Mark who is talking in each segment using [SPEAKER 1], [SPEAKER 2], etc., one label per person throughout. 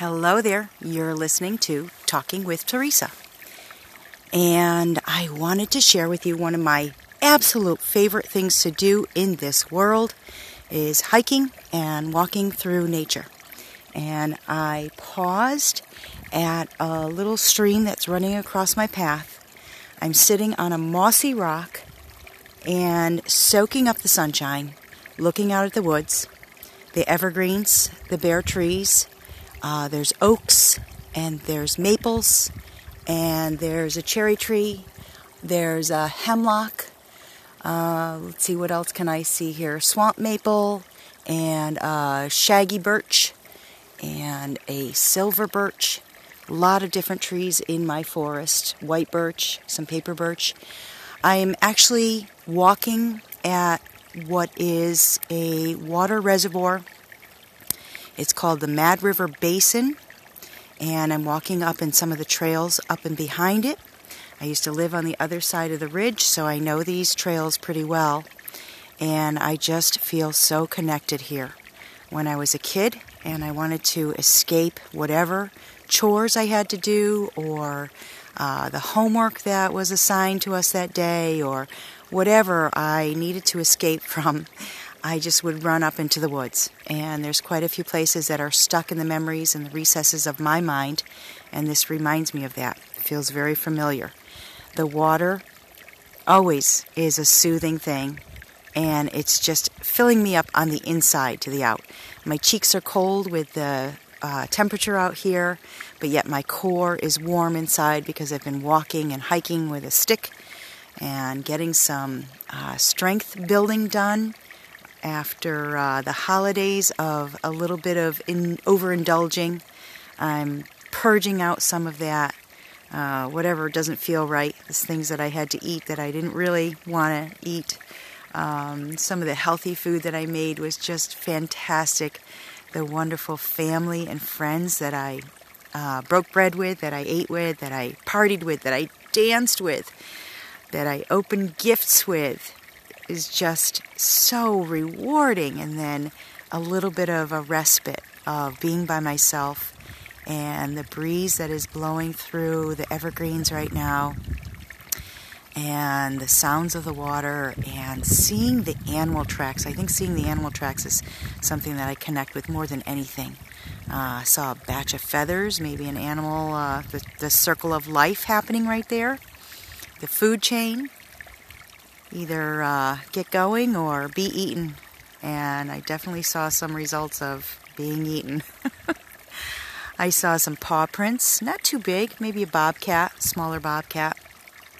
[SPEAKER 1] Hello there. You're listening to Talking with Teresa. And I wanted to share with you one of my absolute favorite things to do in this world is hiking and walking through nature. And I paused at a little stream that's running across my path. I'm sitting on a mossy rock and soaking up the sunshine, looking out at the woods, the evergreens, the bare trees. Uh, there's oaks and there's maples and there's a cherry tree. There's a hemlock. Uh, let's see what else can I see here. Swamp maple and a shaggy birch and a silver birch. A lot of different trees in my forest. White birch, some paper birch. I'm actually walking at what is a water reservoir. It's called the Mad River Basin, and I'm walking up in some of the trails up and behind it. I used to live on the other side of the ridge, so I know these trails pretty well, and I just feel so connected here. When I was a kid and I wanted to escape whatever chores I had to do or uh, the homework that was assigned to us that day or whatever I needed to escape from, I just would run up into the woods. And there's quite a few places that are stuck in the memories and the recesses of my mind, and this reminds me of that. It feels very familiar. The water always is a soothing thing, and it's just filling me up on the inside to the out. My cheeks are cold with the uh, temperature out here, but yet my core is warm inside because I've been walking and hiking with a stick and getting some uh, strength building done after uh, the holidays of a little bit of in, overindulging. I'm purging out some of that, uh, whatever doesn't feel right, these things that I had to eat that I didn't really want to eat. Um, some of the healthy food that I made was just fantastic. The wonderful family and friends that I uh, broke bread with, that I ate with, that I partied with, that I danced with, that I opened gifts with is just so rewarding. And then a little bit of a respite of being by myself and the breeze that is blowing through the evergreens right now and the sounds of the water and seeing the animal tracks. I think seeing the animal tracks is something that I connect with more than anything. Uh, I saw a batch of feathers, maybe an animal, uh, the, the circle of life happening right there. The food chain, either uh, get going or be eaten. And I definitely saw some results of being eaten. I saw some paw prints, not too big, maybe a bobcat, smaller bobcat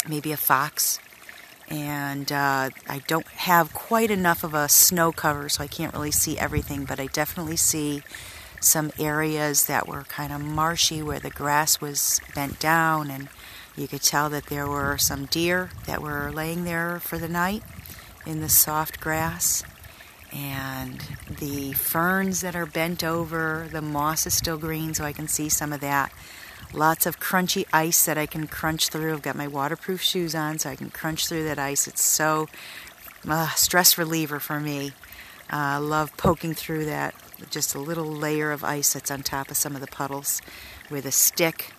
[SPEAKER 1] maybe a fox. And uh, I don't have quite enough of a snow cover, so I can't really see everything, but I definitely see some areas that were kind of marshy where the grass was bent down, and you could tell that there were some deer that were laying there for the night in the soft grass. And the ferns that are bent over, the moss is still green, so I can see some of that. Lots of crunchy ice that I can crunch through. I've got my waterproof shoes on so I can crunch through that ice. It's so uh, stress reliever for me. I uh, love poking through that, just a little layer of ice that's on top of some of the puddles with a stick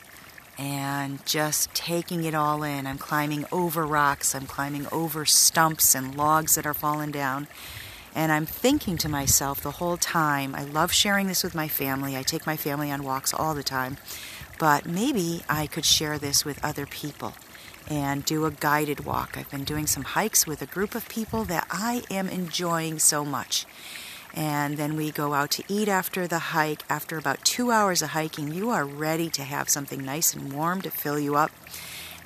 [SPEAKER 1] and just taking it all in. I'm climbing over rocks, I'm climbing over stumps and logs that are falling down. And I'm thinking to myself the whole time, I love sharing this with my family. I take my family on walks all the time but maybe I could share this with other people and do a guided walk. I've been doing some hikes with a group of people that I am enjoying so much. And then we go out to eat after the hike. After about two hours of hiking, you are ready to have something nice and warm to fill you up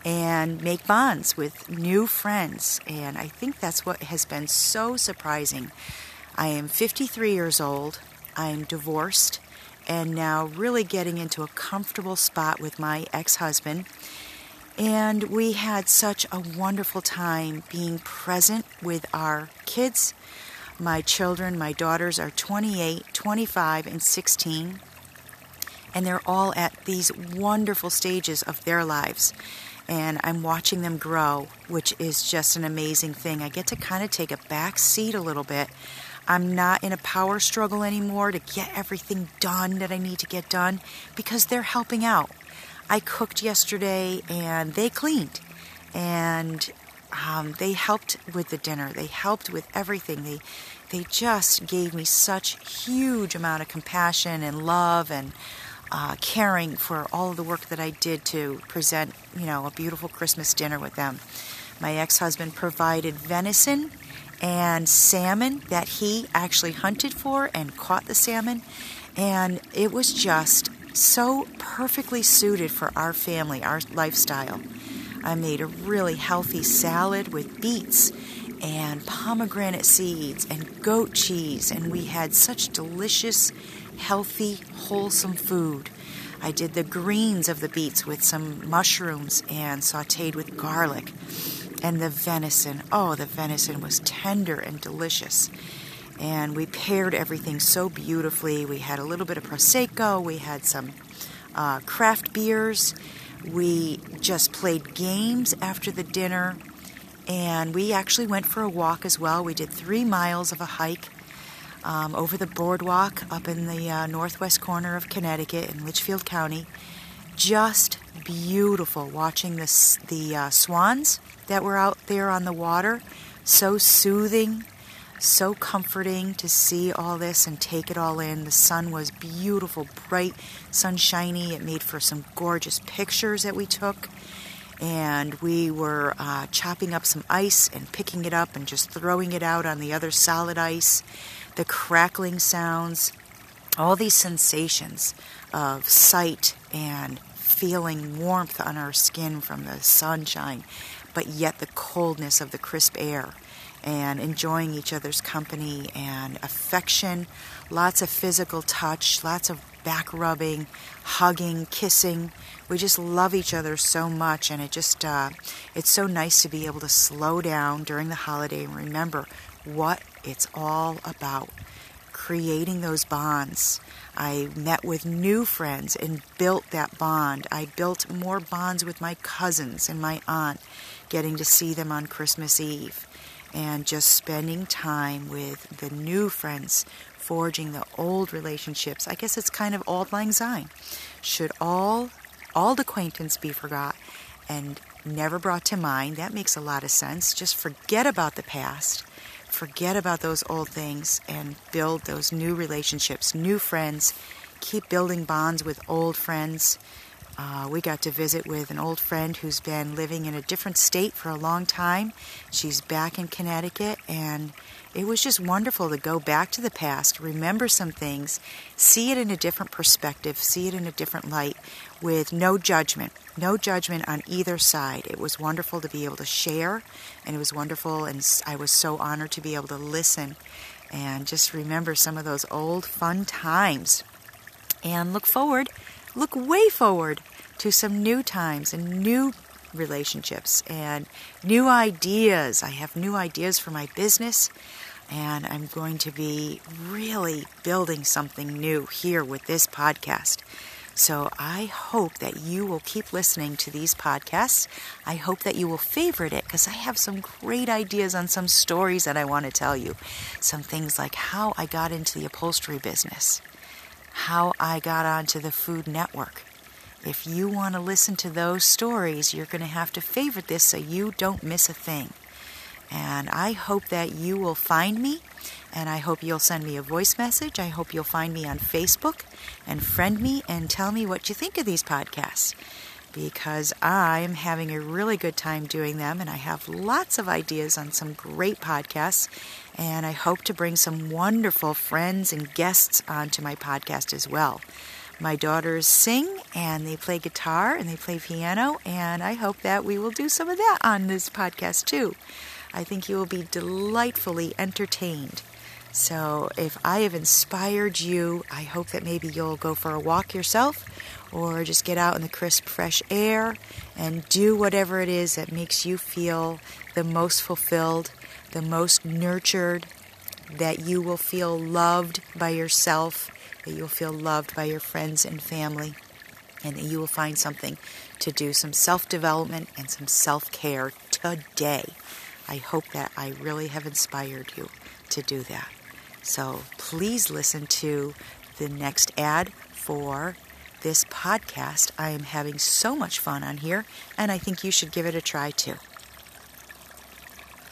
[SPEAKER 1] and make bonds with new friends. And I think that's what has been so surprising. I am 53 years old, I'm divorced, and now really getting into a comfortable spot with my ex husband. And we had such a wonderful time being present with our kids. My children, my daughters are 28, 25, and 16. And they're all at these wonderful stages of their lives. And I'm watching them grow, which is just an amazing thing. I get to kind of take a back seat a little bit I'm not in a power struggle anymore to get everything done that I need to get done because they're helping out. I cooked yesterday and they cleaned and um, they helped with the dinner. They helped with everything. They they just gave me such huge amount of compassion and love and uh, caring for all of the work that I did to present, you know, a beautiful Christmas dinner with them. My ex-husband provided venison and salmon that he actually hunted for and caught the salmon, and it was just so perfectly suited for our family, our lifestyle. I made a really healthy salad with beets and pomegranate seeds and goat cheese, and we had such delicious, healthy, wholesome food. I did the greens of the beets with some mushrooms and sauteed with garlic. And the venison, oh, the venison was tender and delicious and we paired everything so beautifully. We had a little bit of Prosecco, we had some uh, craft beers, we just played games after the dinner, and we actually went for a walk as well. We did three miles of a hike um, over the boardwalk up in the uh, northwest corner of Connecticut in Litchfield County. Just beautiful watching the, the uh, swans that were out there on the water. So soothing so comforting to see all this and take it all in. The sun was beautiful, bright, sunshiny. It made for some gorgeous pictures that we took. And we were uh, chopping up some ice and picking it up and just throwing it out on the other solid ice. The crackling sounds, all these sensations of sight and feeling warmth on our skin from the sunshine, but yet the coldness of the crisp air and enjoying each other's company and affection, lots of physical touch, lots of back rubbing, hugging, kissing. We just love each other so much, and it just uh, it's so nice to be able to slow down during the holiday and remember what it's all about. Creating those bonds. I met with new friends and built that bond. I built more bonds with my cousins and my aunt, getting to see them on Christmas Eve and just spending time with the new friends, forging the old relationships. I guess it's kind of auld lang syne. Should all old acquaintance be forgot and never brought to mind? That makes a lot of sense. Just forget about the past. Forget about those old things and build those new relationships, new friends. Keep building bonds with old friends uh, we got to visit with an old friend who's been living in a different state for a long time. She's back in Connecticut, and it was just wonderful to go back to the past, remember some things, see it in a different perspective, see it in a different light, with no judgment, no judgment on either side. It was wonderful to be able to share, and it was wonderful, and I was so honored to be able to listen and just remember some of those old fun times. And look forward look way forward to some new times and new relationships and new ideas. I have new ideas for my business, and I'm going to be really building something new here with this podcast. So I hope that you will keep listening to these podcasts. I hope that you will favorite it because I have some great ideas on some stories that I want to tell you. Some things like how I got into the upholstery business how I got onto the Food Network. If you want to listen to those stories, you're going to have to favorite this so you don't miss a thing. And I hope that you will find me, and I hope you'll send me a voice message. I hope you'll find me on Facebook and friend me and tell me what you think of these podcasts because I'm having a really good time doing them and I have lots of ideas on some great podcasts. And I hope to bring some wonderful friends and guests onto my podcast as well. My daughters sing and they play guitar and they play piano, and I hope that we will do some of that on this podcast too. I think you will be delightfully entertained. So, if I have inspired you, I hope that maybe you'll go for a walk yourself or just get out in the crisp, fresh air and do whatever it is that makes you feel the most fulfilled, the most nurtured, that you will feel loved by yourself, that you'll feel loved by your friends and family, and that you will find something to do some self development and some self care today. I hope that I really have inspired you to do that. So please listen to the next ad for this podcast. I am having so much fun on here, and I think you should give it a try too.